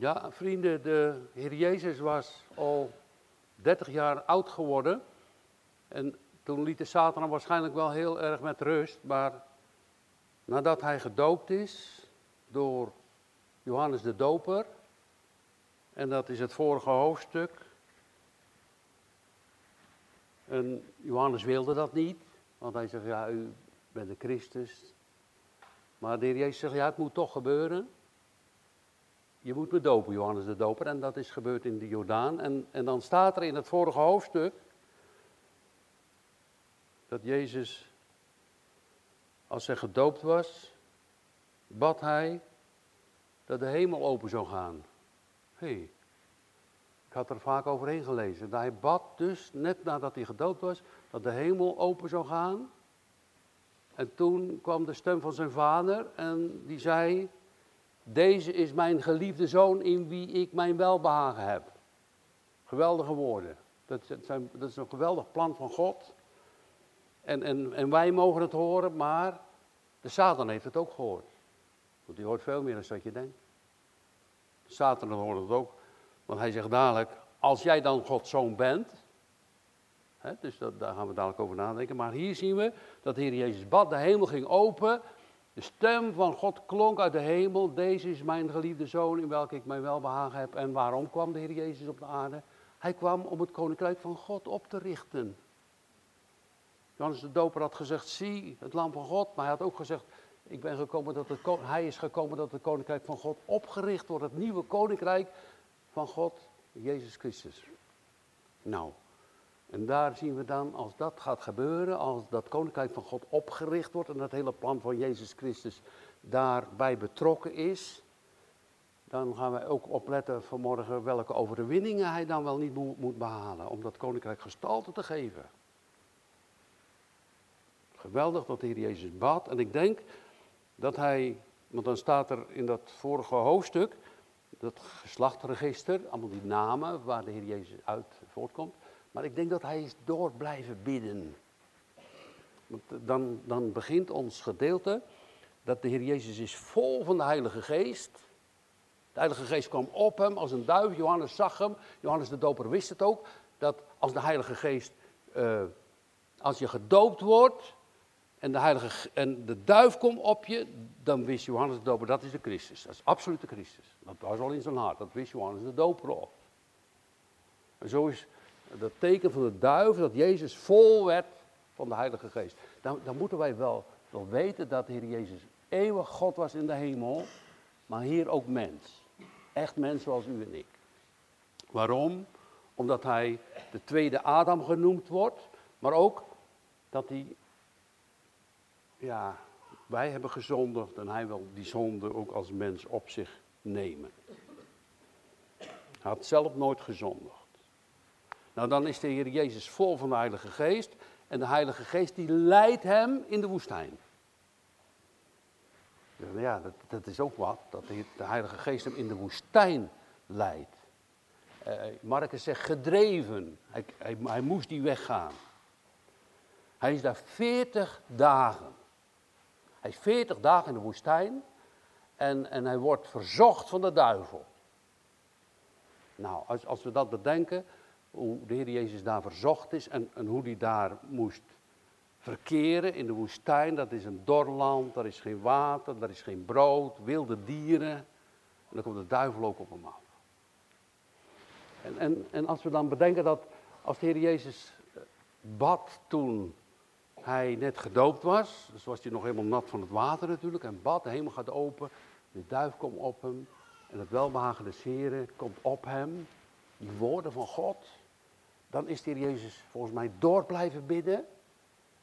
Ja, vrienden, de Heer Jezus was al 30 jaar oud geworden. En toen liet de Satan hem waarschijnlijk wel heel erg met rust. Maar nadat hij gedoopt is door Johannes de Doper, en dat is het vorige hoofdstuk. En Johannes wilde dat niet, want hij zegt, ja, u bent de Christus. Maar de Heer Jezus zegt, ja, het moet toch gebeuren. Je moet me dopen, Johannes de Doper. En dat is gebeurd in de Jordaan. En, en dan staat er in het vorige hoofdstuk dat Jezus, als hij gedoopt was, bad hij dat de hemel open zou gaan. Hé, hey, ik had er vaak overheen gelezen. Hij bad dus, net nadat hij gedoopt was, dat de hemel open zou gaan. En toen kwam de stem van zijn vader en die zei, deze is mijn geliefde zoon in wie ik mijn welbehagen heb. Geweldige woorden. Dat, zijn, dat is een geweldig plan van God. En, en, en wij mogen het horen, maar de Satan heeft het ook gehoord. Want die hoort veel meer dan dat je denkt. De Satan hoort het ook. Want hij zegt dadelijk, als jij dan Gods zoon bent. Hè, dus dat, daar gaan we dadelijk over nadenken. Maar hier zien we dat de Heer Jezus bad, de hemel ging open. De stem van God klonk uit de hemel. Deze is mijn geliefde zoon in welke ik mijn welbehagen heb. En waarom kwam de Heer Jezus op de aarde? Hij kwam om het koninkrijk van God op te richten. Johannes de Doper had gezegd, zie het lam van God. Maar hij had ook gezegd, ik ben gekomen dat het, hij is gekomen dat het koninkrijk van God opgericht wordt. Het nieuwe koninkrijk van God, Jezus Christus. Nou, en daar zien we dan, als dat gaat gebeuren, als dat koninkrijk van God opgericht wordt en dat hele plan van Jezus Christus daarbij betrokken is, dan gaan wij ook opletten vanmorgen welke overwinningen hij dan wel niet moet behalen om dat koninkrijk gestalte te geven. Geweldig dat de Heer Jezus bad. En ik denk dat hij, want dan staat er in dat vorige hoofdstuk, dat geslachtregister, allemaal die namen waar de Heer Jezus uit voortkomt. Maar ik denk dat hij is door blijven bidden. Want dan, dan begint ons gedeelte dat de Heer Jezus is vol van de Heilige Geest. De Heilige Geest kwam op hem als een duif. Johannes zag hem. Johannes de Doper wist het ook. Dat als de Heilige Geest, uh, als je gedoopt wordt, en de, heilige, en de duif komt op je, dan wist Johannes de Doper, dat is de Christus. Dat is absoluut de Christus. Dat was al in zijn hart, dat wist Johannes de Doper al. En zo is dat teken van de duif dat Jezus vol werd van de Heilige Geest. Dan, dan moeten wij wel, wel weten dat de Heer Jezus eeuwig God was in de hemel, maar hier ook mens. Echt mens zoals u en ik. Waarom? Omdat hij de tweede Adam genoemd wordt, maar ook dat hij ja, wij hebben gezondigd en hij wil die zonde ook als mens op zich nemen. Hij had zelf nooit gezondigd. Nou, dan is de Heer Jezus vol van de Heilige Geest en de Heilige Geest die leidt hem in de woestijn. Ja, dat, dat is ook wat, dat de, Heilige Geest hem in de woestijn leidt. Uh, Marcus zegt gedreven, hij, hij, hij moest die weggaan. Hij is daar 40 dagen. Hij is 40 dagen in de woestijn en, en hij wordt verzocht van de duivel. Nou, als, als we dat bedenken, hoe de Heer Jezus daar verzocht is en, en hoe hij daar moest verkeren in de woestijn. Dat is een dorland, daar is geen water, daar is geen brood, wilde dieren. En dan komt de duivel ook op hem af. En, en, en als we dan bedenken dat als de Heer Jezus eh, bad toen hij net gedoopt was, dus was hij nog helemaal nat van het water natuurlijk, en bad, de hemel gaat open, de duif komt op hem, en het welbehagen des Heren komt op hem, die woorden van God, dan is de Jezus volgens mij door blijven bidden,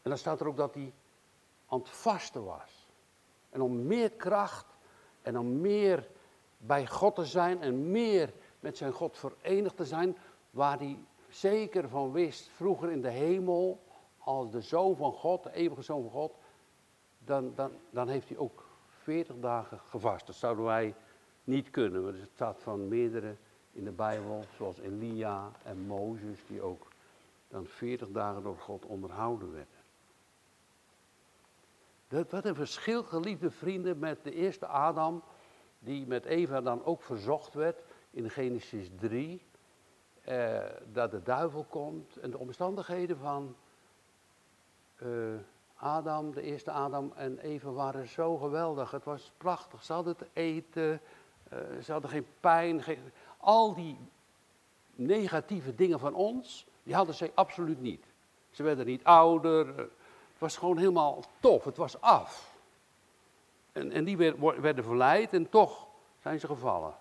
en dan staat er ook dat hij aan het vasten was. En om meer kracht en om meer bij God te zijn en meer met zijn God verenigd te zijn, waar hij zeker van wist, vroeger in de hemel, als de zoon van God, de eeuwige zoon van God, dan, dan, dan heeft hij ook 40 dagen gevast. Dat zouden wij niet kunnen. Want het staat van meerdere in de Bijbel, zoals Elia en Mozes, die ook dan 40 dagen door God onderhouden werden. Dat, wat een verschil, geliefde vrienden, met de eerste Adam, die met Eva dan ook verzocht werd in Genesis 3. Eh, dat de duivel komt en de omstandigheden van eh, Adam, de eerste Adam en Eva waren zo geweldig. Het was prachtig. Ze hadden te eten, uh, ze hadden geen pijn. Geen, al die negatieve dingen van ons, die hadden zij absoluut niet. Ze werden niet ouder. Het was gewoon helemaal tof. Het was af. En, en die werden verleid en toch zijn ze gevallen.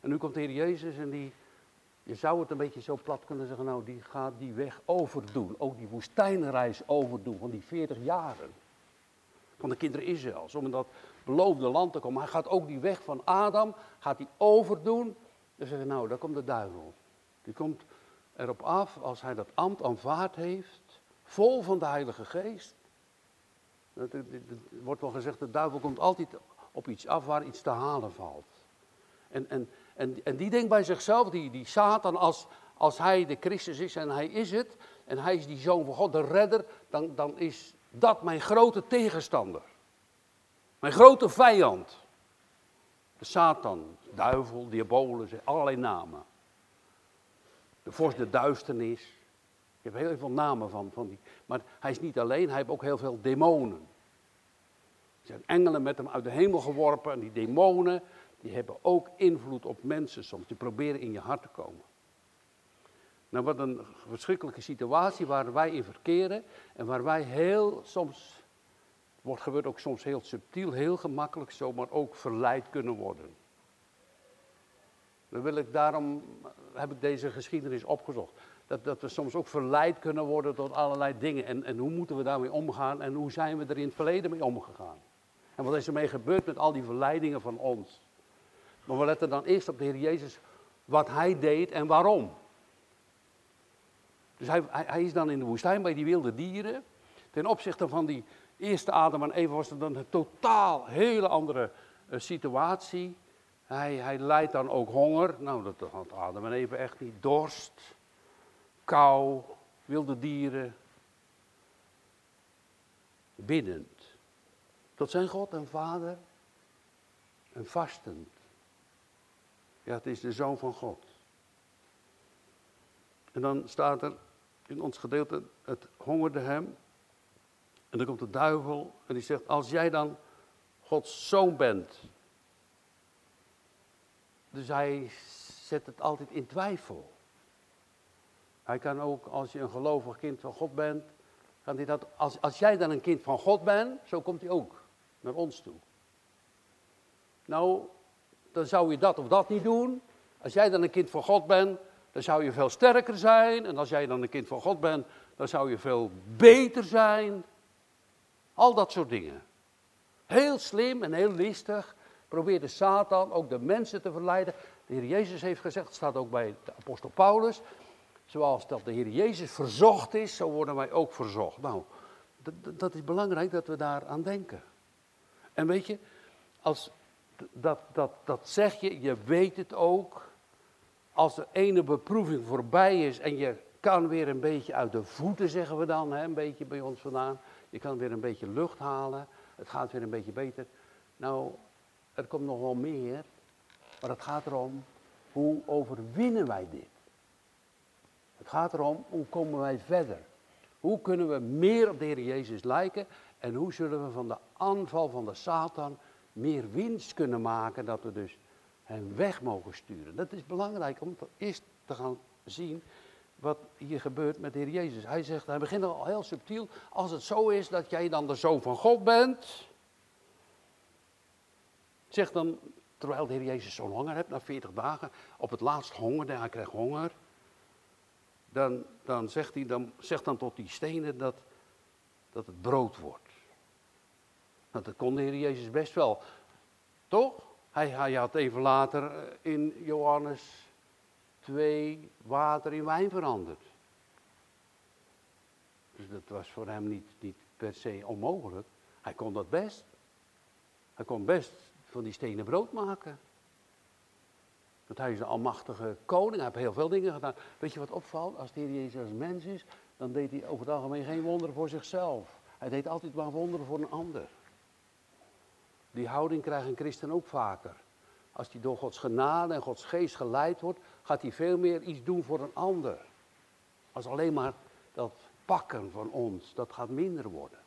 En nu komt de Heer Jezus en die, je zou het een beetje zo plat kunnen zeggen, nou die gaat die weg overdoen. Ook die woestijnreis overdoen van die 40 jaren. Van de kinderen Israëls, om in dat beloofde land te komen. Hij gaat ook die weg van Adam, gaat hij overdoen. Dan zeggen nou, daar komt de duivel. Die komt erop af als hij dat ambt aanvaard heeft, vol van de Heilige Geest. Er wordt wel gezegd, de duivel komt altijd op iets af waar iets te halen valt. En, en, en, en die denkt bij zichzelf, die, die Satan, als, als hij de Christus is en hij is het, en hij is die zoon van God, de redder, dan, dan is dat mijn grote tegenstander. Mijn grote vijand. De Satan, duivel, diabolus, allerlei namen. De vorst de duisternis. Je hebt heel veel namen van, van die. Maar hij is niet alleen, hij heeft ook heel veel demonen. Er zijn engelen met hem uit de hemel geworpen en die demonen, die hebben ook invloed op mensen soms. Die proberen in je hart te komen. Nou, wat een verschrikkelijke situatie waar wij in verkeren en waar wij heel soms, wordt gebeurt ook soms heel subtiel, heel gemakkelijk zomaar ook verleid kunnen worden. Dan wil ik, daarom heb ik deze geschiedenis opgezocht. Dat, dat we soms ook verleid kunnen worden tot allerlei dingen. En, en hoe moeten we daarmee omgaan en hoe zijn we er in het verleden mee omgegaan? En wat is er mee gebeurd met al die verleidingen van ons? Maar we letten dan eerst op de Heer Jezus, wat Hij deed en waarom. Dus hij, hij, is dan in de woestijn bij die wilde dieren. Ten opzichte van die eerste Adam en Eva was het dan een totaal hele andere uh, situatie. Hij, hij leidt dan ook honger. Nou, dat had Adam en Eva echt niet. Dorst, kou, wilde dieren. Biddend. Tot zijn God en Vader. En vastend. Ja, het is de Zoon van God. En dan staat er in ons gedeelte, het hongerde hem. En dan komt de duivel en die zegt, als jij dan Gods zoon bent, dus hij zet het altijd in twijfel. Hij kan ook, als je een gelovig kind van God bent, kan hij dat, als, als jij dan een kind van God bent, zo komt hij ook naar ons toe. Nou, dan zou je dat of dat niet doen. Als jij dan een kind van God bent, dan zou je veel sterker zijn. En als jij dan een kind van God bent, dan zou je veel beter zijn. Al dat soort dingen. Heel slim en heel listig probeerde Satan ook de mensen te verleiden. De Heer Jezus heeft gezegd, staat ook bij de apostel Paulus, zoals dat de Heer Jezus verzocht is, zo worden wij ook verzocht. Nou, dat, dat is belangrijk dat we daar aan denken. En weet je, als, dat, dat, dat zeg je, je weet het ook. Als de ene beproeving voorbij is en je kan weer een beetje uit de voeten, zeggen we dan, hè, een beetje bij ons vandaan. Je kan weer een beetje lucht halen, het gaat weer een beetje beter. Nou, er komt nog wel meer, maar het gaat erom, hoe overwinnen wij dit? Het gaat erom, hoe komen wij verder? Hoe kunnen we meer op de Heer Jezus lijken? En hoe zullen we van de aanval van de Satan meer winst kunnen maken, dat we dus hem weg mogen sturen? Dat is belangrijk om eerst te gaan zien wat hier gebeurt met de Heer Jezus. Hij zegt, hij begint al heel subtiel, als het zo is dat jij dan de zoon van God bent, Zeg dan, terwijl de Heer Jezus zo'n honger hebt, na 40 dagen, op het laatst hongerde, hij krijgt honger. Dan, dan zegt hij, dan, zegt dan tot die stenen dat, dat het brood wordt. Nou, dat kon de Heer Jezus best wel. Toch? Hij, hij had even later eh, in Johannes 2 water in wijn veranderd. Dus dat was voor hem niet, niet per se onmogelijk. Hij kon dat best. Hij kon best van die stenen brood maken. Want hij is een almachtige koning, hij heeft heel veel dingen gedaan. Weet je wat opvalt? Als de Heer Jezus mens is, dan deed hij over het algemeen geen wonderen voor zichzelf. Hij deed altijd maar wonderen voor een ander. Die houding krijgt een christen ook vaker. Als hij door Gods genade en Gods geest geleid wordt, gaat hij veel meer iets doen voor een ander. Als alleen maar dat pakken van ons, dat gaat minder worden.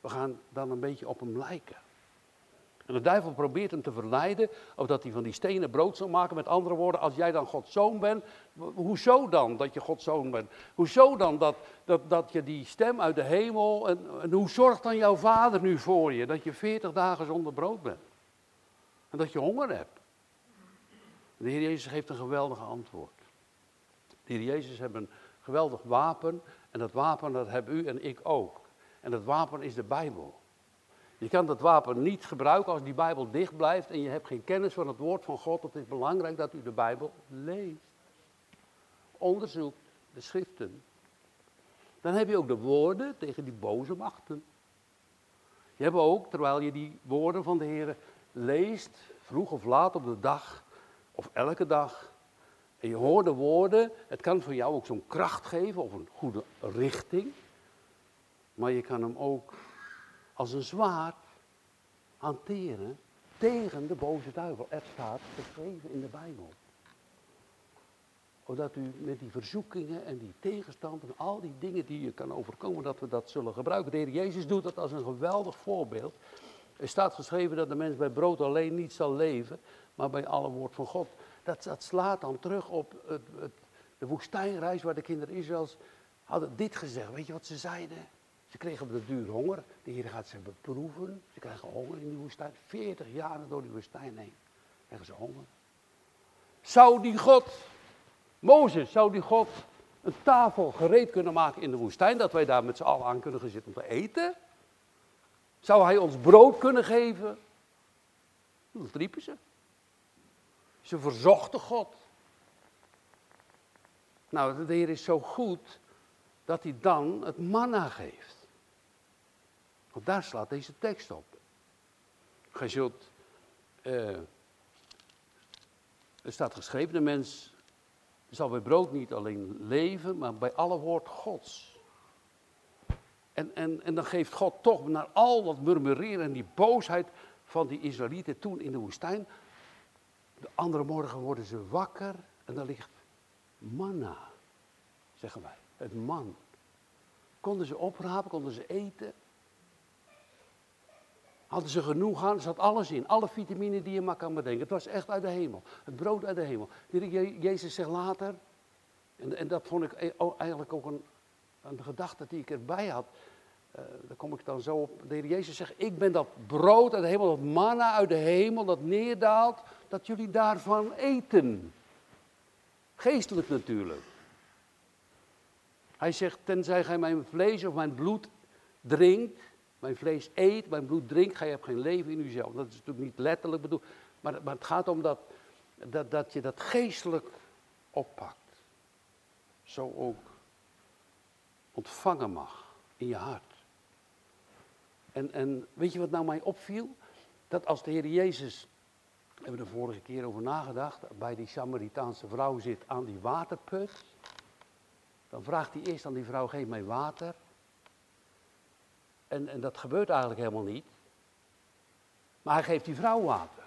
We gaan dan een beetje op hem lijken. En de duivel probeert hem te verleiden, of dat hij van die stenen brood zal maken. Met andere woorden, als jij dan Gods zoon bent, hoezo dan dat je Gods zoon bent? Hoezo dan dat, dat, dat je die stem uit de hemel, en, en hoe zorgt dan jouw vader nu voor je, dat je veertig dagen zonder brood bent? En dat je honger hebt? De Heer Jezus geeft een geweldige antwoord. De Heer Jezus heeft een geweldig wapen, en dat wapen dat heb u en ik ook. En dat wapen is de Bijbel. Je kan dat wapen niet gebruiken als die Bijbel dicht blijft en je hebt geen kennis van het woord van God. Het is belangrijk dat u de Bijbel leest. Onderzoekt de schriften. Dan heb je ook de woorden tegen die boze machten. Je hebt ook, terwijl je die woorden van de Heer leest, vroeg of laat op de dag, of elke dag, en je hoort de woorden, het kan voor jou ook zo'n kracht geven of een goede richting. Maar je kan hem ook als een zwaard hanteren tegen de boze duivel. Er staat geschreven in de Bijbel. Zodat u met die verzoekingen en die tegenstand en al die dingen die je kan overkomen, dat we dat zullen gebruiken. De Heer Jezus doet dat als een geweldig voorbeeld. Er staat geschreven dat de mens bij brood alleen niet zal leven, maar bij alle woord van God. Dat, dat slaat dan terug op het, de woestijnreis waar de kinderen Israëls hadden dit gezegd. Weet je wat ze zeiden? Ze kregen op de duur honger. De Heer gaat ze beproeven. Ze krijgen honger in die woestijn. 40 jaar door die woestijn heen krijgen ze honger. Zou die God, Mozes, zou die God een tafel gereed kunnen maken in de woestijn, dat wij daar met z'n allen aan kunnen gaan zitten om te eten? Zou hij ons brood kunnen geven? Dat riepen ze. Ze verzochten God. Nou, de Heer is zo goed dat hij dan het manna geeft. Want daar slaat deze tekst op. Gij zult, uh, er staat geschreven, de mens zal bij brood niet alleen leven, maar bij alle woord Gods. En, en, en dan geeft God toch naar al dat murmureren en die boosheid van die Israëlieten toen in de woestijn. De andere morgen worden ze wakker en dan ligt manna, zeggen wij. Het man. Konden ze oprapen, konden ze eten. Hadden ze genoeg aan, er zat alles in. Alle vitamine die je maar kan bedenken. Het was echt uit de hemel. Het brood uit de hemel. Jezus zegt later, en, en dat vond ik e- eigenlijk ook een, een gedachte die ik erbij had. Uh, daar kom ik dan zo op. De heer Jezus zegt, ik ben dat brood uit de hemel, dat manna uit de hemel, dat neerdaalt, dat jullie daarvan eten. Geestelijk natuurlijk. Hij zegt, tenzij gij mijn vlees of mijn bloed drinkt, mijn vlees eet, mijn bloed drinkt, gij hebt geen leven in uzelf. Dat is natuurlijk niet letterlijk bedoeld, maar, maar het gaat om dat, dat, dat je dat geestelijk oppakt. Zo ook ontvangen mag in je hart. En, en weet je wat nou mij opviel? Dat als de Heer Jezus, we hebben er vorige keer over nagedacht, bij die Samaritaanse vrouw zit aan die waterput. Dan vraagt hij eerst aan die vrouw, geef mij water. En, en dat gebeurt eigenlijk helemaal niet. Maar hij geeft die vrouw water.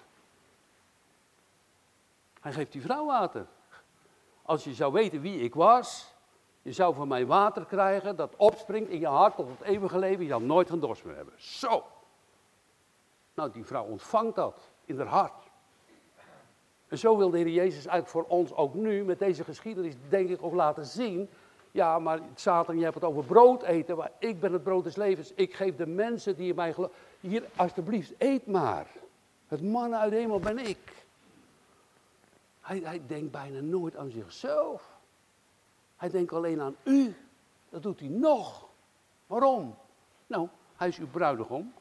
Hij geeft die vrouw water. Als je zou weten wie ik was, je zou van mij water krijgen dat opspringt in je hart tot het eeuwige leven. Je zal nooit geen dorst meer hebben. Zo. Nou, die vrouw ontvangt dat in haar hart. En zo wil de Heer Jezus eigenlijk voor ons ook nu met deze geschiedenis, denk ik, ook laten zien ja, maar Satan, je hebt het over brood eten. Maar ik ben het brood des levens. Ik geef de mensen die in mij geloven. Hier, alsjeblieft, eet maar. Het mannen uit de hemel ben ik. Hij, hij denkt bijna nooit aan zichzelf. Hij denkt alleen aan u. Dat doet hij nog. Waarom? Nou, hij is uw bruidegom.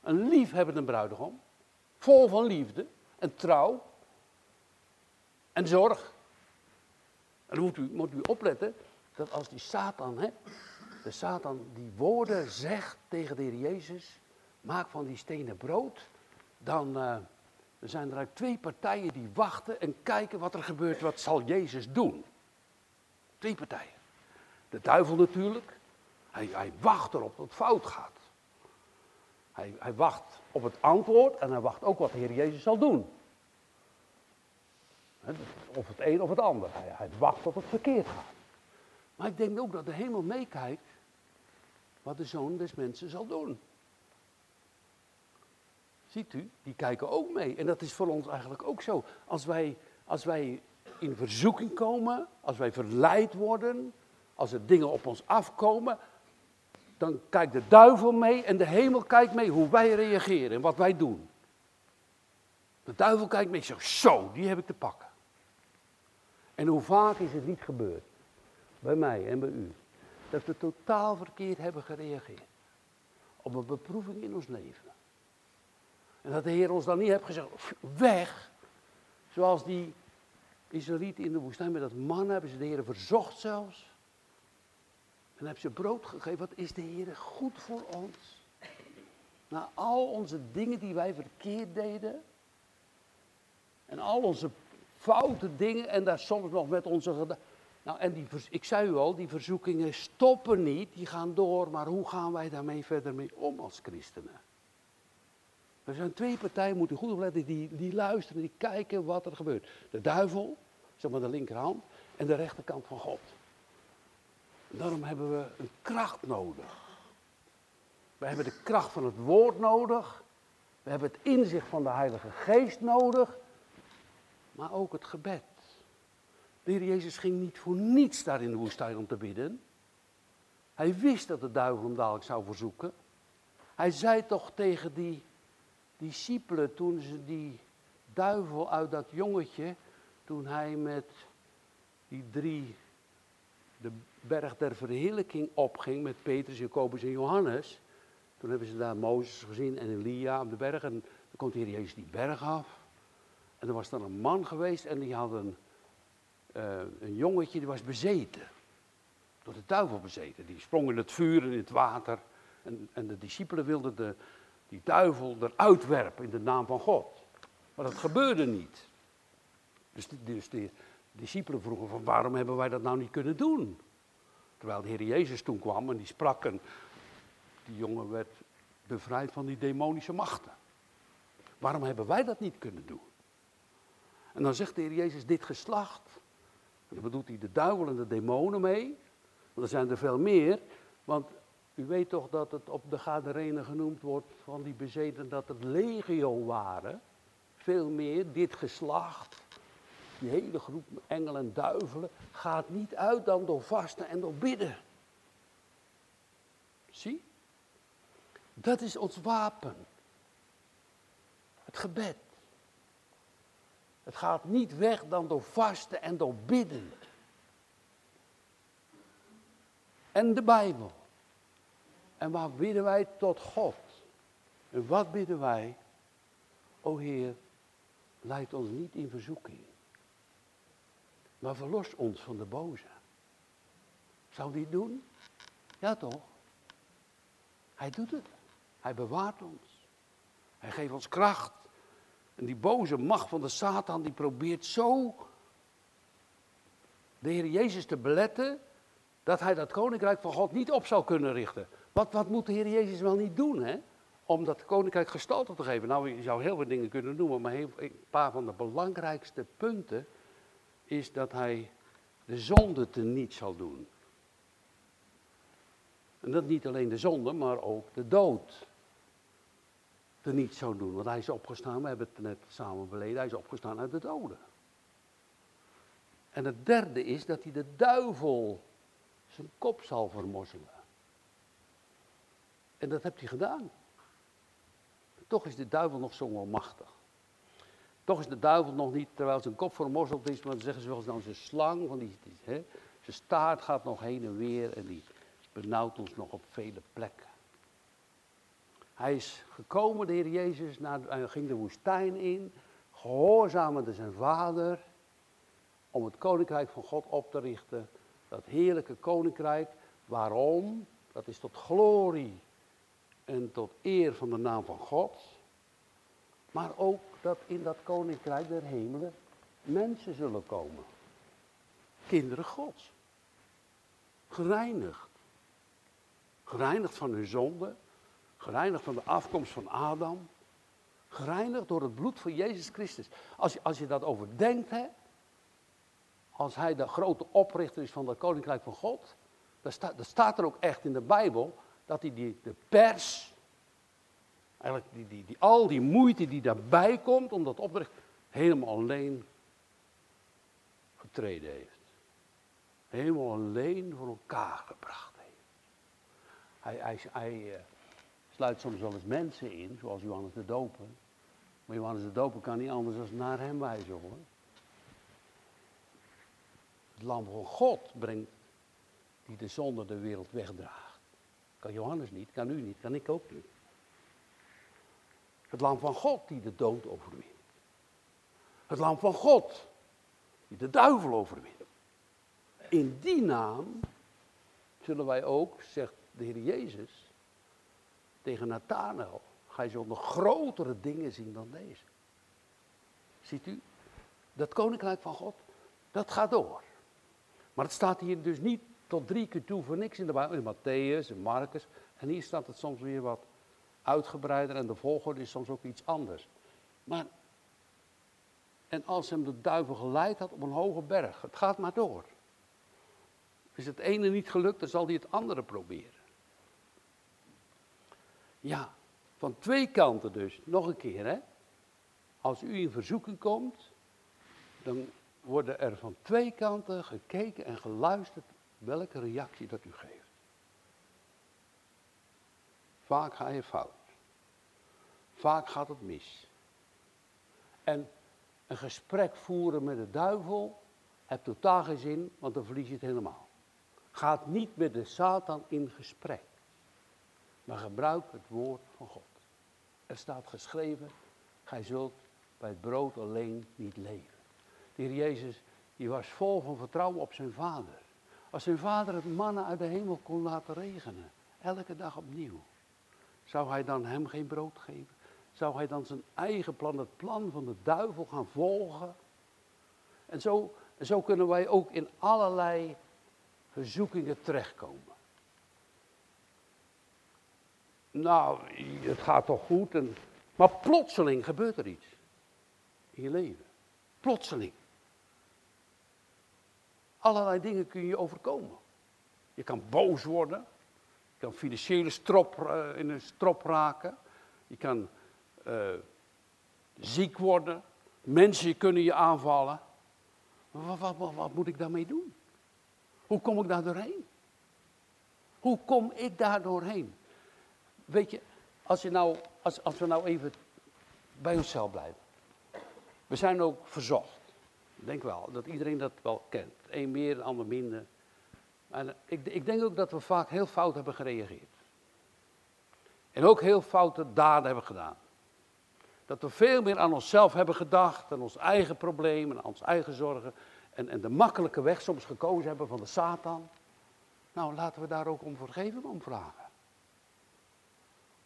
Een liefhebbende bruidegom. Vol van liefde en trouw. En zorg. En dan moet u, moet u opletten dat als die Satan, hè, de Satan die woorden zegt tegen de Heer Jezus, maak van die stenen brood, dan uh, zijn er twee partijen die wachten en kijken wat er gebeurt, wat zal Jezus doen. Twee partijen. De duivel natuurlijk, hij, hij wacht erop dat het fout gaat. Hij, hij wacht op het antwoord en hij wacht ook wat de Heer Jezus zal doen. Of het een of het ander. Hij, hij wacht tot het verkeerd gaat. Maar ik denk ook dat de hemel meekijkt wat de zoon des mensen zal doen. Ziet u, die kijken ook mee. En dat is voor ons eigenlijk ook zo. Als wij, als wij in verzoeking komen, als wij verleid worden, als er dingen op ons afkomen, dan kijkt de duivel mee en de hemel kijkt mee hoe wij reageren en wat wij doen. De duivel kijkt mee, zo, zo, die heb ik te pakken. En hoe vaak is het niet gebeurd, bij mij en bij u, dat we totaal verkeerd hebben gereageerd op een beproeving in ons leven. En dat de Heer ons dan niet heeft gezegd, weg, zoals die Israëlieten in de woestijn met dat man hebben ze de Heer verzocht zelfs. En hebben ze brood gegeven. Wat is de Heer goed voor ons? Na al onze dingen die wij verkeerd deden. En al onze foute dingen en daar soms nog met onze gedachten. Nou, en die, ik zei u al, die verzoekingen stoppen niet, die gaan door. Maar hoe gaan wij daarmee verder mee om als christenen? Er zijn twee partijen, moet u goed opletten, die, die luisteren, die kijken wat er gebeurt. De duivel, zeg maar de linkerhand, en de rechterkant van God. Daarom hebben we een kracht nodig. We hebben de kracht van het woord nodig. We hebben het inzicht van de Heilige Geest nodig. Maar ook het gebed. De Heer Jezus ging niet voor niets daar in de woestijn om te bidden. Hij wist dat de duivel hem dadelijk zou verzoeken. Hij zei toch tegen die discipelen toen ze die duivel uit dat jongetje, toen hij met die drie de berg der verheerlijking opging met Petrus, Jacobus en Johannes. Toen hebben ze daar Mozes gezien en Elia op de berg. En dan komt de Heer Jezus die berg af. En er was dan een man geweest en die had een, uh, een jongetje, die was bezeten. Door de duivel bezeten. Die sprong in het vuur en in het water. En, en de discipelen wilden de, die duivel eruit werpen in de naam van God. Maar dat gebeurde niet. Dus, dus de discipelen vroegen van waarom hebben wij dat nou niet kunnen doen? Terwijl de Heer Jezus toen kwam en die sprak en die jongen werd bevrijd van die demonische machten. Waarom hebben wij dat niet kunnen doen? En dan zegt de Heer Jezus dit geslacht. Dan bedoelt hij de duivel en de demonen mee. Want er zijn er veel meer. Want u weet toch dat het op de Gadarenen genoemd wordt van die bezeten dat het legio waren. Veel meer, dit geslacht, die hele groep engelen en duivelen, gaat niet uit dan door vasten en door bidden. Zie? Dat is ons wapen. Het gebed. Het gaat niet weg dan door vasten en door bidden. En de Bijbel. En waar bidden wij tot God? En wat bidden wij? O Heer, leid ons niet in verzoeking. Maar verlos ons van de boze. Zou die het doen? Ja toch? Hij doet het. Hij bewaart ons. Hij geeft ons kracht. En die boze macht van de Satan, die probeert zo de Heer Jezus te beletten, dat hij dat koninkrijk van God niet op zou kunnen richten. Wat, wat moet de Heer Jezus wel niet doen, hè? Om dat koninkrijk gestalte te geven. Nou, je zou heel veel dingen kunnen noemen, maar een paar van de belangrijkste punten is dat hij de zonde teniet zal doen. En dat niet alleen de zonde, maar ook de dood teniet zou doen. Want hij is opgestaan, we hebben het net samen beleden, hij is opgestaan uit de doden. En het derde is dat hij de duivel zijn kop zal vermozzelen. En dat heeft hij gedaan. Toch is de duivel nog zo onmachtig. Toch is de duivel nog niet, terwijl zijn kop vermorzeld is, maar dan zeggen ze wel eens nou zijn slang, van die, hè, zijn staart gaat nog heen en weer en die benauwt ons nog op vele plekken. Hij is gekomen, de Heer Jezus, naar, ging de woestijn in, gehoorzaamde zijn vader, om het koninkrijk van God op te richten. Dat heerlijke koninkrijk, waarom? Dat is tot glorie en tot eer van de naam van God. Maar ook dat in dat koninkrijk der hemelen mensen zullen komen. Kinderen Gods. Gereinigd. Gereinigd van hun zonde. Gereinigd van de afkomst van Adam. Gereinigd door het bloed van Jezus Christus. Als je, als je dat overdenkt, hè, als hij de grote oprichter is van het koninkrijk van God, dan staat, dat staat er ook echt in de Bijbel, dat hij die, de pers, eigenlijk die, die, die, al die moeite die daarbij komt om dat op te richten, helemaal alleen getreden heeft. Helemaal alleen voor elkaar gebracht heeft. Hij, hij, hij uh, sluit soms wel eens mensen in, zoals Johannes de Doper. Maar Johannes de Doper kan niet anders dan naar hem wijzen hoor. Het lam van God brengt die de zonde de wereld wegdraagt. Kan Johannes niet, kan u niet, kan ik ook niet. Het lam van God die de dood overwint. Het lam van God die de duivel overwint. In die naam zullen wij ook, zegt de Heer Jezus tegen Nathanael, ga je zo nog grotere dingen zien dan deze. Ziet u, dat koninkrijk van God, dat gaat door. Maar het staat hier dus niet tot drie keer toe voor niks in de Bijbel. In Matthäus en Marcus. En hier staat het soms weer wat uitgebreider en de volgorde is soms ook iets anders. Maar, en als hem de duivel geleid had op een hoge berg, het gaat maar door. Is het ene niet gelukt, dan zal hij het andere proberen. Ja, van twee kanten dus. Nog een keer, hè. Als u in verzoeking komt, dan worden er van twee kanten gekeken en geluisterd welke reactie dat u geeft. Vaak ga je fout. Vaak gaat het mis. En een gesprek voeren met de duivel heeft totaal geen zin, want dan verlies je het helemaal. Gaat niet met de Satan in gesprek, maar gebruik het woord van God. Er staat geschreven, gij zult bij het brood alleen niet leven. De heer Jezus, die was vol van vertrouwen op zijn vader. Als zijn vader het mannen uit de hemel kon laten regenen, elke dag opnieuw, zou hij dan hem geen brood geven? Zou hij dan zijn eigen plan, het plan van de duivel gaan volgen? En zo, zo kunnen wij ook in allerlei verzoekingen terechtkomen. Nou, het gaat toch goed, en, maar plotseling gebeurt er iets in je leven. Plotseling. Allerlei dingen kun je overkomen. Je kan boos worden. Je kan financiële strop, uh, in een strop raken. Je kan uh, ziek worden. Mensen kunnen je aanvallen. Wat, wat, wat, wat, moet ik daarmee doen? Hoe kom ik daar doorheen? Hoe kom ik daar doorheen? Weet je, als, je nou, als, als we nou even bij onszelf blijven. We zijn ook verzocht. Ik denk wel dat iedereen dat wel kent. Eén meer, de ander minder. Maar ik, ik denk ook dat we vaak heel fout hebben gereageerd. En ook heel foute daden hebben gedaan. Dat we veel meer aan onszelf hebben gedacht, aan ons eigen problemen, aan onze eigen zorgen. En, en de makkelijke weg soms gekozen hebben van de Satan. Nou, laten we daar ook om vergeving om vragen.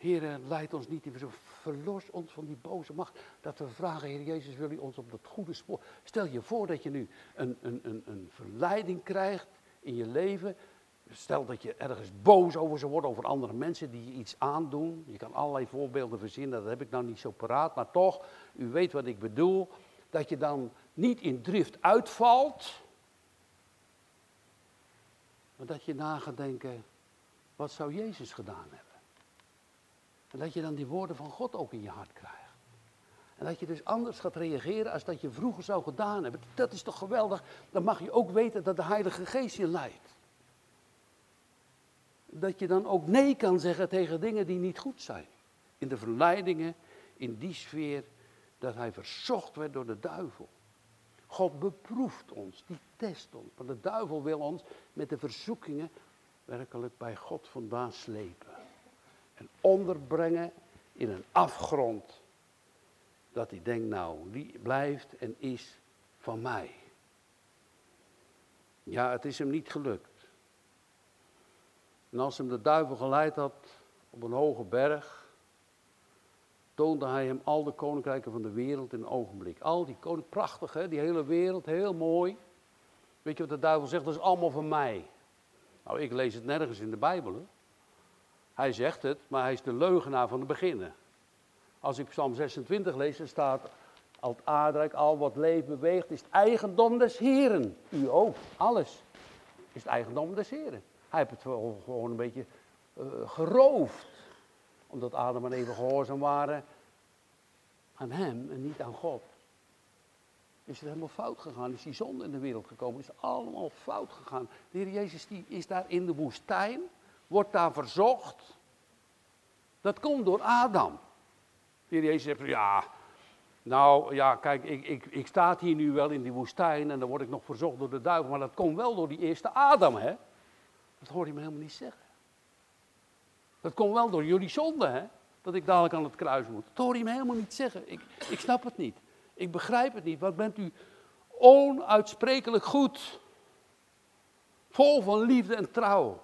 Heer, leid ons niet in verlos ons van die boze macht. Dat we vragen, Heer Jezus, wil u ons op dat goede spoor. Stel je voor dat je nu een, een, een, een verleiding krijgt in je leven. Stel dat je ergens boos over zou worden, over andere mensen die je iets aandoen. Je kan allerlei voorbeelden verzinnen, dat heb ik nou niet zo paraat. Maar toch, u weet wat ik bedoel. Dat je dan niet in drift uitvalt. Maar dat je na gaat denken, wat zou Jezus gedaan hebben? En dat je dan die woorden van God ook in je hart krijgt. En dat je dus anders gaat reageren als dat je vroeger zou gedaan hebben. Dat is toch geweldig? Dan mag je ook weten dat de Heilige Geest je leidt. Dat je dan ook nee kan zeggen tegen dingen die niet goed zijn. In de verleidingen, in die sfeer dat hij verzocht werd door de duivel. God beproeft ons, die test ons. Maar de duivel wil ons met de verzoekingen werkelijk bij God vandaan slepen en onderbrengen in een afgrond. Dat hij denkt, nou, die blijft en is van mij. Ja, het is hem niet gelukt. En als hem de duivel geleid had op een hoge berg, toonde hij hem al de koninkrijken van de wereld in een ogenblik. Al die koning, prachtig hè, die hele wereld, heel mooi. Weet je wat de duivel zegt? Dat is allemaal van mij. Nou, ik lees het nergens in de Bijbel. Hè? Hij zegt het, maar hij is de leugenaar van de beginnen. Als ik Psalm 26 lees, dan staat, al het aardrijk, al wat leeft, beweegt, is het eigendom des Heren. U ook, alles is het eigendom des Heren. Hij heeft het gewoon een beetje uh, geroofd. Omdat Adam en Eva gehoorzaam waren aan hem en niet aan God. Is het helemaal fout gegaan? Is die zonde in de wereld gekomen? Is het allemaal fout gegaan? De Heer Jezus die is daar in de woestijn, wordt daar verzocht. Dat komt door Adam. Heer Jezus zegt, ja, nou ja, kijk, ik, ik, ik sta hier nu wel in die woestijn en dan word ik nog verzocht door de duivel, maar dat komt wel door die eerste Adam, hè? Dat hoor je me helemaal niet zeggen. Dat komt wel door jullie zonde, hè? Dat ik dadelijk aan het kruis moet. Dat hoor je me helemaal niet zeggen. Ik, ik snap het niet. Ik begrijp het niet. Wat bent u onuitsprekelijk goed. Vol van liefde en trouw.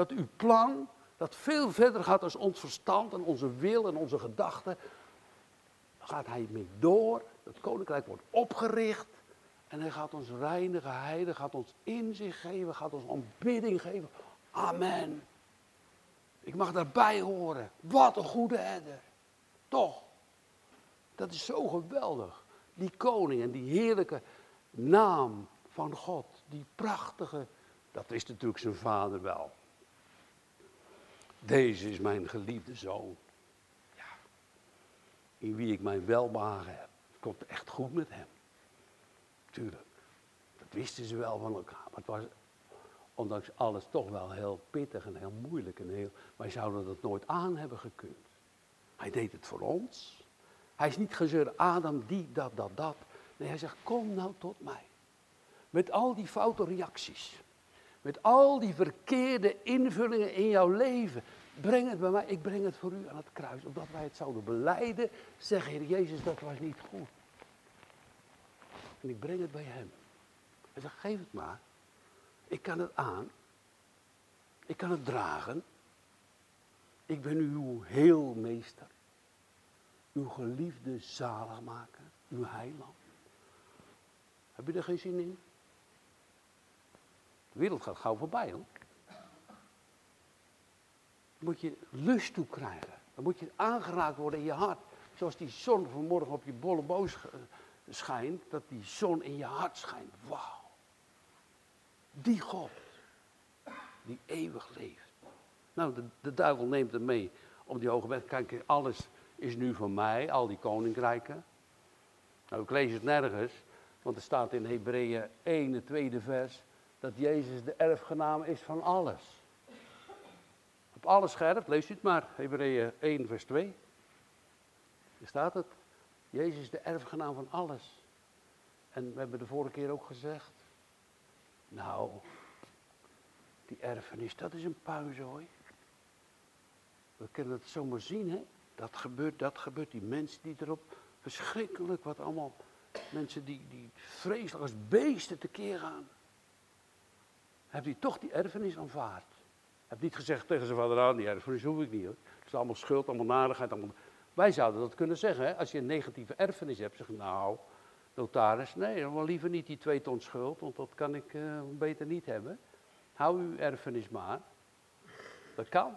Dat uw plan, dat veel verder gaat dan ons verstand en onze wil en onze gedachten. gaat hij mee door. Het koninkrijk wordt opgericht. En hij gaat ons reinigen, hij gaat ons inzicht geven, gaat ons aanbidding geven. Amen. Ik mag daarbij horen. Wat een goede herder. Toch. Dat is zo geweldig. Die koning en die heerlijke naam van God. Die prachtige, dat wist natuurlijk zijn vader wel. Deze is mijn geliefde zoon. Ja. In wie ik mijn welbehagen heb. Het komt echt goed met hem. Tuurlijk. Dat wisten ze wel van elkaar. Maar het was ondanks alles toch wel heel pittig en heel moeilijk. En heel, wij zouden dat nooit aan hebben gekund. Hij deed het voor ons. Hij is niet gezeurd, Adam, die, dat, dat, dat. Nee, hij zegt, kom nou tot mij. Met al die foute reacties. Met al die verkeerde invullingen in jouw leven. Breng het bij mij, ik breng het voor u aan het kruis. Opdat wij het zouden beleiden. Zeg, Heer Jezus, dat was niet goed. En ik breng het bij hem. Hij zegt, geef het maar. Ik kan het aan. Ik kan het dragen. Ik ben uw heelmeester. Uw geliefde zaligmaker. Uw heiland. Heb je er geen zin in? De wereld gaat gauw voorbij hoor. Dan moet je lust toe krijgen. Dan moet je aangeraakt worden in je hart. Zoals die zon vanmorgen op je bolle boos schijnt. Dat die zon in je hart schijnt. Wauw. Die God, die eeuwig leeft. Nou, de, de duivel neemt hem mee op die hoge berg. Kijk, alles is nu van mij, al die koninkrijken. Nou, ik lees het nergens, want er staat in Hebreeën 1, het tweede vers, dat Jezus de erfgenaam is van alles. Op alles scherp, lees u het maar, Hebreeën 1, vers 2. Daar staat het. Jezus is de erfgenaam van alles. En we hebben de vorige keer ook gezegd, nou, die erfenis, dat is een puinzooi. We kunnen het zomaar zien, hè. Dat gebeurt, dat gebeurt. Die mensen die erop, verschrikkelijk wat allemaal, mensen die, die vreselijk als beesten tekeer gaan. Heb hij toch die erfenis aanvaard? Heb niet gezegd tegen zijn vader, aan, ah, die erfenis hoef ik niet hoor. Het is allemaal schuld, allemaal narigheid. Allemaal... Wij zouden dat kunnen zeggen, hè? als je een negatieve erfenis hebt. Zeg nou, notaris, nee, wel liever niet die twee ton schuld, want dat kan ik uh, beter niet hebben. Hou uw erfenis maar. Dat kan.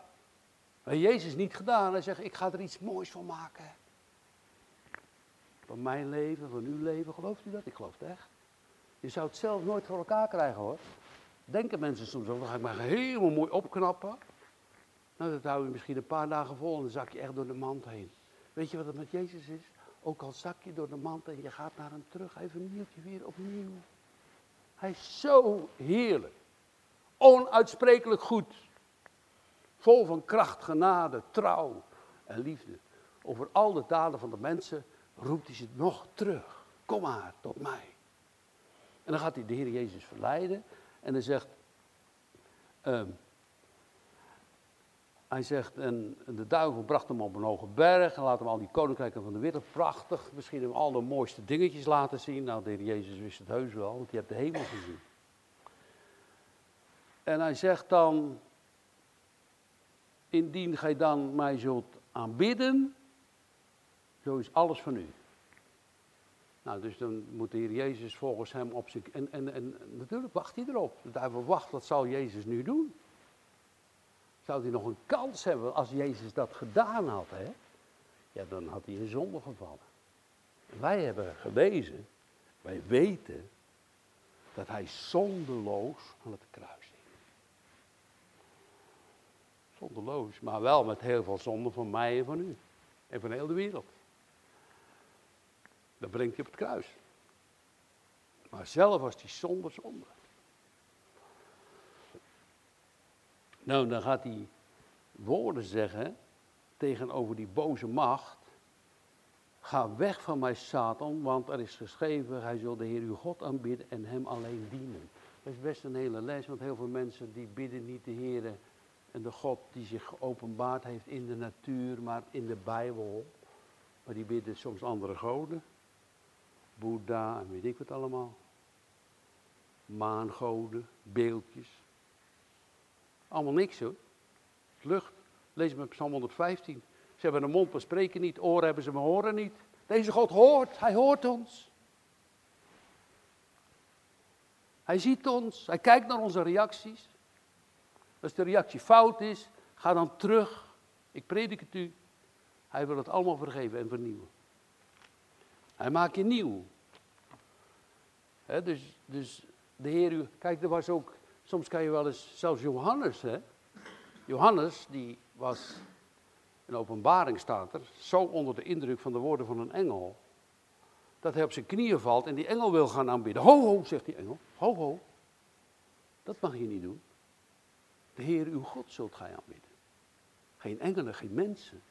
Maar Jezus niet gedaan. Hij zegt, ik ga er iets moois van maken. Van mijn leven, van uw leven. Gelooft u dat? Ik geloof het echt. Je zou het zelf nooit voor elkaar krijgen hoor. Denken mensen soms ook, dan ga ik maar helemaal mooi opknappen. Nou, dat hou je misschien een paar dagen vol en dan zak je echt door de mand heen. Weet je wat het met Jezus is? Ook al zak je door de mand en je gaat naar hem terug, hij vernieuwt je weer opnieuw. Hij is zo heerlijk. Onuitsprekelijk goed. Vol van kracht, genade, trouw en liefde. Over al de daden van de mensen roept hij ze nog terug. Kom maar tot mij. En dan gaat hij de Heer Jezus verleiden. En hij zegt, um, hij zegt, en de duivel bracht hem op een hoge berg en laat hem al die koninkrijken van de wereld prachtig, misschien hem al de mooiste dingetjes laten zien. Nou, de heer Jezus wist het heus wel, want hij hebt de hemel gezien. En hij zegt dan, indien gij dan mij zult aanbidden, zo is alles van u. Nou, dus dan moet de Heer Jezus volgens hem op zich. En, en, en natuurlijk wacht hij erop. De duivel wacht, wat zal Jezus nu doen? Zou hij nog een kans hebben als Jezus dat gedaan had, hè? Ja, dan had hij in zonde gevallen. Wij hebben gelezen, wij weten dat hij zonderloos aan het kruis hing. Zonderloos, maar wel met heel veel zonde van mij en van u. En van heel de wereld. Dat brengt hij op het kruis. Maar zelf was hij zonder zonde. Nou, dan gaat hij woorden zeggen tegenover die boze macht. Ga weg van mij, Satan, want er is geschreven, hij zal de Heer uw God aanbidden en hem alleen dienen. Dat is best een hele les, want heel veel mensen die bidden niet de Heer en de God die zich geopenbaard heeft in de natuur, maar in de Bijbel. Maar die bidden soms andere goden. Boeddha en weet ik wat allemaal. Maangoden, beeldjes. Allemaal niks hoor. Lucht. Lees maar Psalm 115. Ze hebben een mond, maar spreken niet. Oren hebben ze, maar horen niet. Deze God hoort. Hij hoort ons. Hij ziet ons. Hij kijkt naar onze reacties. Als de reactie fout is, ga dan terug. Ik predik het u. Hij wil het allemaal vergeven en vernieuwen. Hij maakt je nieuw. dus, dus de Heer, kijk, er was ook, soms kan je wel eens, zelfs Johannes, hè. Johannes, die was, in openbaring staat er, zo onder de indruk van de woorden van een engel, dat hij op zijn knieën valt en die engel wil gaan aanbidden. Ho, ho, zegt die engel, ho, ho. Dat mag je niet doen. De Heer, uw God, zult gij aanbidden. Geen engelen, geen mensen.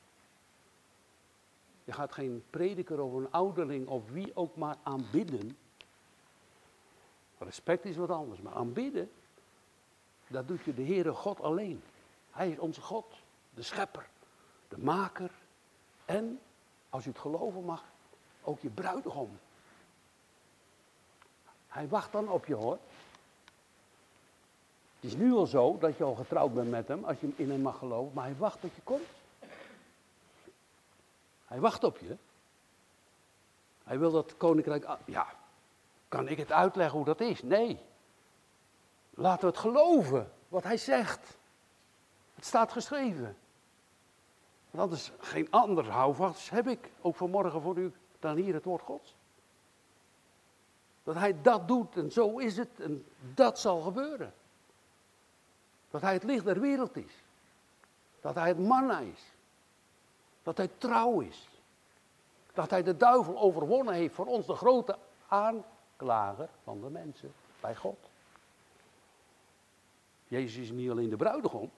Je gaat geen prediker of een ouderling of wie ook maar aanbidden. Respect is wat anders, maar aanbidden, dat doet je de Heere God alleen. Hij is onze God, de schepper, de maker en, als u het geloven mag, ook je bruidegom. Hij wacht dan op je hoor. Het is nu al zo dat je al getrouwd bent met hem, als je in hem mag geloven, maar hij wacht tot je komt. Hij wacht op je. Hij wil dat koninkrijk. Ja, kan ik het uitleggen hoe dat is? Nee. Laten we het geloven wat hij zegt. Het staat geschreven. Want anders geen ander houvast heb ik, ook vanmorgen voor u, dan hier het woord Gods. Dat hij dat doet en zo is het en dat zal gebeuren. Dat hij het licht der wereld is. Dat hij het manna is. Dat hij trouw is. Dat hij de duivel overwonnen heeft voor ons, de grote aanklager van de mensen bij God. Jezus is niet alleen de bruidegom,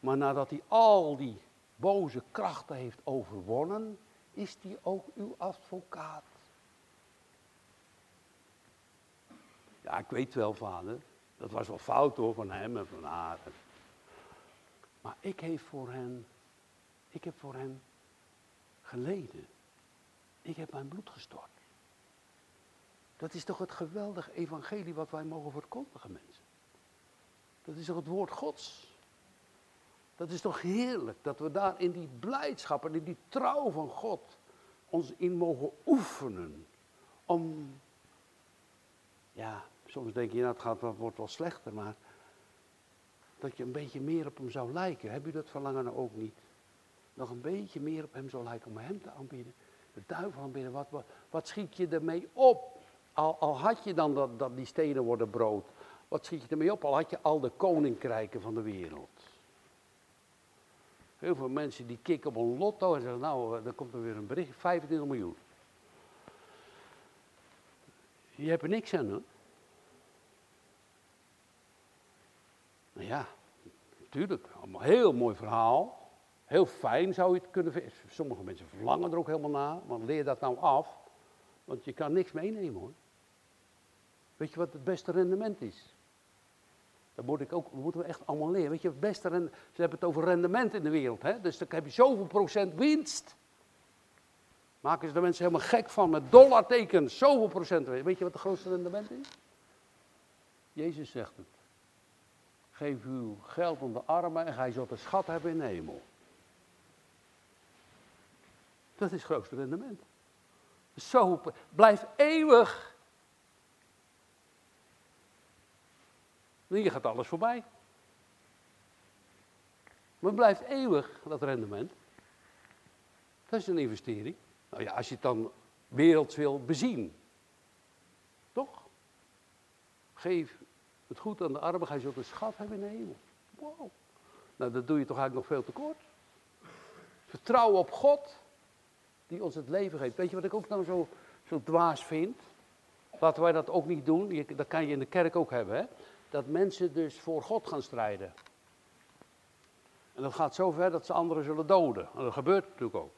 maar nadat hij al die boze krachten heeft overwonnen, is hij ook uw advocaat. Ja, ik weet wel, vader, dat was wel fout hoor van hem en van haar. Maar ik heb voor hen, ik heb voor hen geleden. Ik heb mijn bloed gestort. Dat is toch het geweldige evangelie wat wij mogen verkondigen, mensen. Dat is toch het woord Gods. Dat is toch heerlijk dat we daar in die blijdschap en in die trouw van God ons in mogen oefenen. Om, ja, soms denk je, nou het gaat, het wordt wel slechter, maar dat je een beetje meer op hem zou lijken. Heb u dat verlangen nou ook niet? Nog een beetje meer op hem zou lijken om hem te aanbieden. De duivel aanbidden, wat, wat, wat schiet je ermee op? Al, al had je dan dat, dat die stenen worden brood. Wat schiet je ermee op? Al had je al de koninkrijken van de wereld. Heel veel mensen die kicken op een lotto en zeggen, nou, dan komt er weer een bericht, 25 miljoen. Je hebt er niks aan, hoor. Nou ja, natuurlijk, allemaal heel mooi verhaal. Heel fijn zou je het kunnen vinden. Sommige mensen verlangen er ook helemaal naar, want leer dat nou af. Want je kan niks meenemen hoor. Weet je wat het beste rendement is? Dat, moet ik ook, moeten we echt allemaal leren. Weet je, het beste rendement, ze hebben het over rendement in de wereld. Hè? Dus dan heb je zoveel procent winst. Maken ze de mensen helemaal gek van met dollartekens. Zoveel procent. Weet je wat het grootste rendement is? Jezus zegt het. Geef uw geld aan de armen en gij zult een schat hebben in de hemel. Dat is het grootste rendement. Zo, blijf eeuwig Je gaat alles voorbij. Maar blijft eeuwig, dat rendement. Dat is een investering. Nou ja, als je het dan werelds wil bezien. Toch? Geef het goed aan de armen, gij zult een schat hebben in de hemel. Wow. Nou, dat doe je toch eigenlijk nog veel te kort. Vertrouwen op God, die ons het leven geeft. Weet je wat ik ook nou zo, zo dwaas vind? Laten wij dat ook niet doen. dat kan je in de kerk ook hebben. Hè? Dat mensen dus voor God gaan strijden. En dat gaat zo ver dat ze anderen zullen doden. En dat gebeurt natuurlijk ook.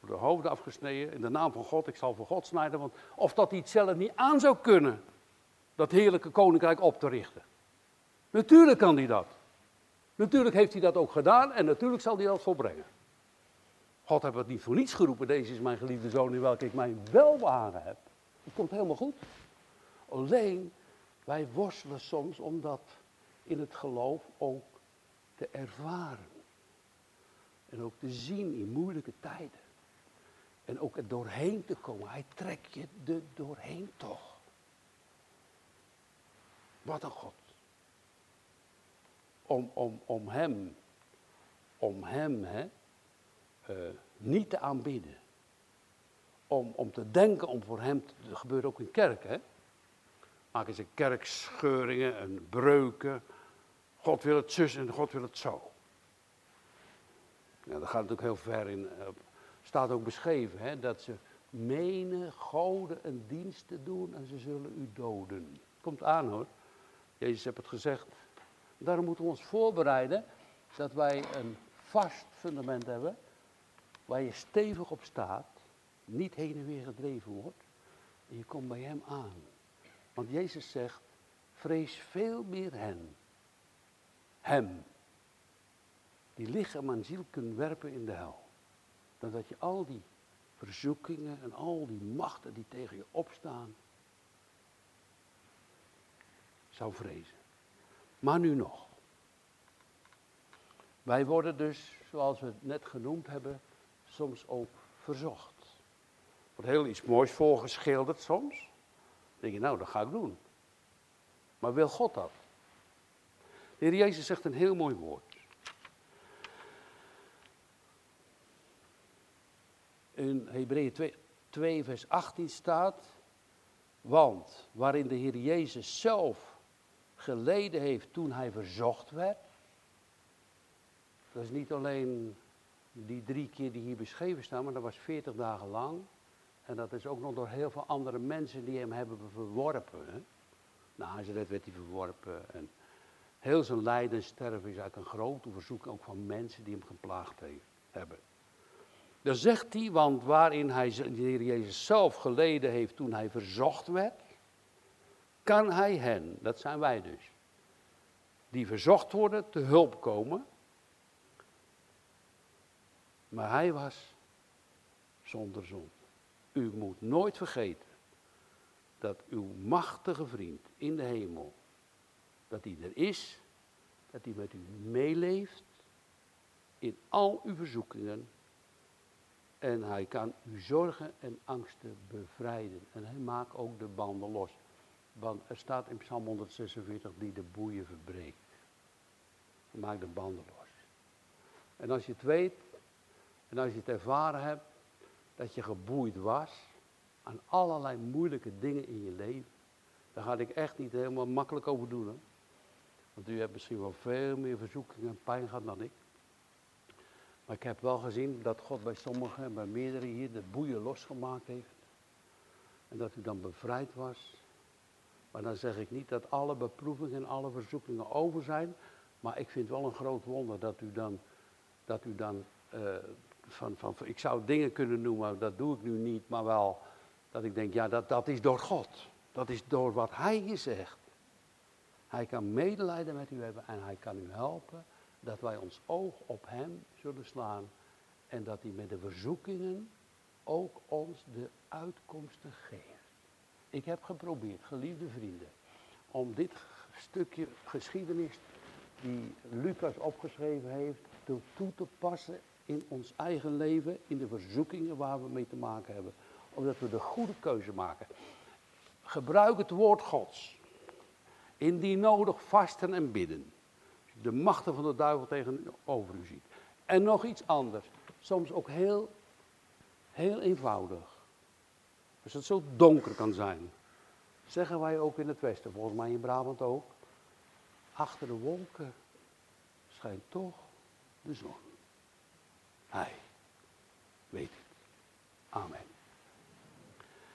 De hoofden afgesneden in de naam van God. Ik zal voor God snijden. Want of dat hij het zelf niet aan zou kunnen. Dat heerlijke koninkrijk op te richten. Natuurlijk kan hij dat. Natuurlijk heeft hij dat ook gedaan en natuurlijk zal hij dat volbrengen. God heeft het niet voor niets geroepen. Deze is mijn geliefde zoon in welke ik mijn welbehagen heb. Het komt helemaal goed. Alleen, wij worstelen soms om dat in het geloof ook te ervaren. En ook te zien in moeilijke tijden. En ook er doorheen te komen. Hij trekt je er doorheen toch. Wat een God. Om, om, om hem, om hem hè, uh, niet te aanbidden. Om, om te denken om voor hem, te, gebeurt ook in kerken. Maken ze kerkscheuringen en breuken. God wil het zus en God wil het zo. Ja, dat gaat natuurlijk heel ver in. Uh, staat ook beschreven hè, dat ze menen goden een dienst te doen en ze zullen u doden. Komt aan hoor. Jezus heeft het gezegd. Daarom moeten we ons voorbereiden dat wij een vast fundament hebben waar je stevig op staat, niet heen en weer gedreven wordt en je komt bij hem aan. Want Jezus zegt, vrees veel meer hen, hem, die lichaam en ziel kunnen werpen in de hel. Dan dat je al die verzoekingen en al die machten die tegen je opstaan, zou vrezen. Maar nu nog. Wij worden dus, zoals we het net genoemd hebben, soms ook verzocht. Er wordt heel iets moois voorgeschilderd soms. Dan denk je, nou, dat ga ik doen. Maar wil God dat? De Heer Jezus zegt een heel mooi woord. In Hebreeën 2, 2, vers 18 staat, want waarin de Heer Jezus zelf geleden heeft toen hij verzocht werd. Dat is niet alleen die drie keer die hier beschreven staan, maar dat was veertig dagen lang. En dat is ook nog door heel veel andere mensen die hem hebben verworpen. Hè? Nazareth werd hij verworpen. En heel zijn lijden en sterven is eigenlijk een grote verzoek ook van mensen die hem geplaagd hebben. Dan zegt hij, want waarin hij, de Heer Jezus zelf geleden heeft toen hij verzocht werd, kan hij hen, dat zijn wij dus, die verzocht worden, te hulp komen. Maar hij was zonder zon. U moet nooit vergeten dat uw machtige vriend in de hemel, dat hij er is, dat hij met u meeleeft in al uw verzoekingen. En hij kan uw zorgen en angsten bevrijden. En hij maakt ook de banden los. Want er staat in Psalm 146 die de boeien verbreekt. Maak de banden los. En als je het weet, en als je het ervaren hebt, dat je geboeid was aan allerlei moeilijke dingen in je leven, dan ga ik echt niet helemaal makkelijk over doen. Want u hebt misschien wel veel meer verzoekingen en pijn gehad dan ik. Maar ik heb wel gezien dat God bij sommigen, bij meerdere hier, de boeien losgemaakt heeft. En dat u dan bevrijd was. Maar dan zeg ik niet dat alle beproevingen en alle verzoekingen over zijn. Maar ik vind wel een groot wonder dat u dan, dat u dan uh, van, van, ik zou dingen kunnen noemen, dat doe ik nu niet, maar wel dat ik denk, ja, dat, dat is door God. Dat is door wat Hij je zegt. Hij kan medelijden met u hebben en Hij kan u helpen dat wij ons oog op Hem zullen slaan en dat Hij met de verzoekingen ook ons de uitkomsten geeft. Ik heb geprobeerd, geliefde vrienden, om dit stukje geschiedenis die Lucas opgeschreven heeft, toe te passen in ons eigen leven, in de verzoekingen waar we mee te maken hebben. Omdat we de goede keuze maken. Gebruik het woord Gods. Indien nodig vasten en bidden. De machten van de duivel tegenover u ziet. En nog iets anders. Soms ook heel, heel eenvoudig. Als het zo donker kan zijn. Zeggen wij ook in het westen, volgens mij in Brabant ook. Achter de wolken schijnt toch de zon. I waited. Amen.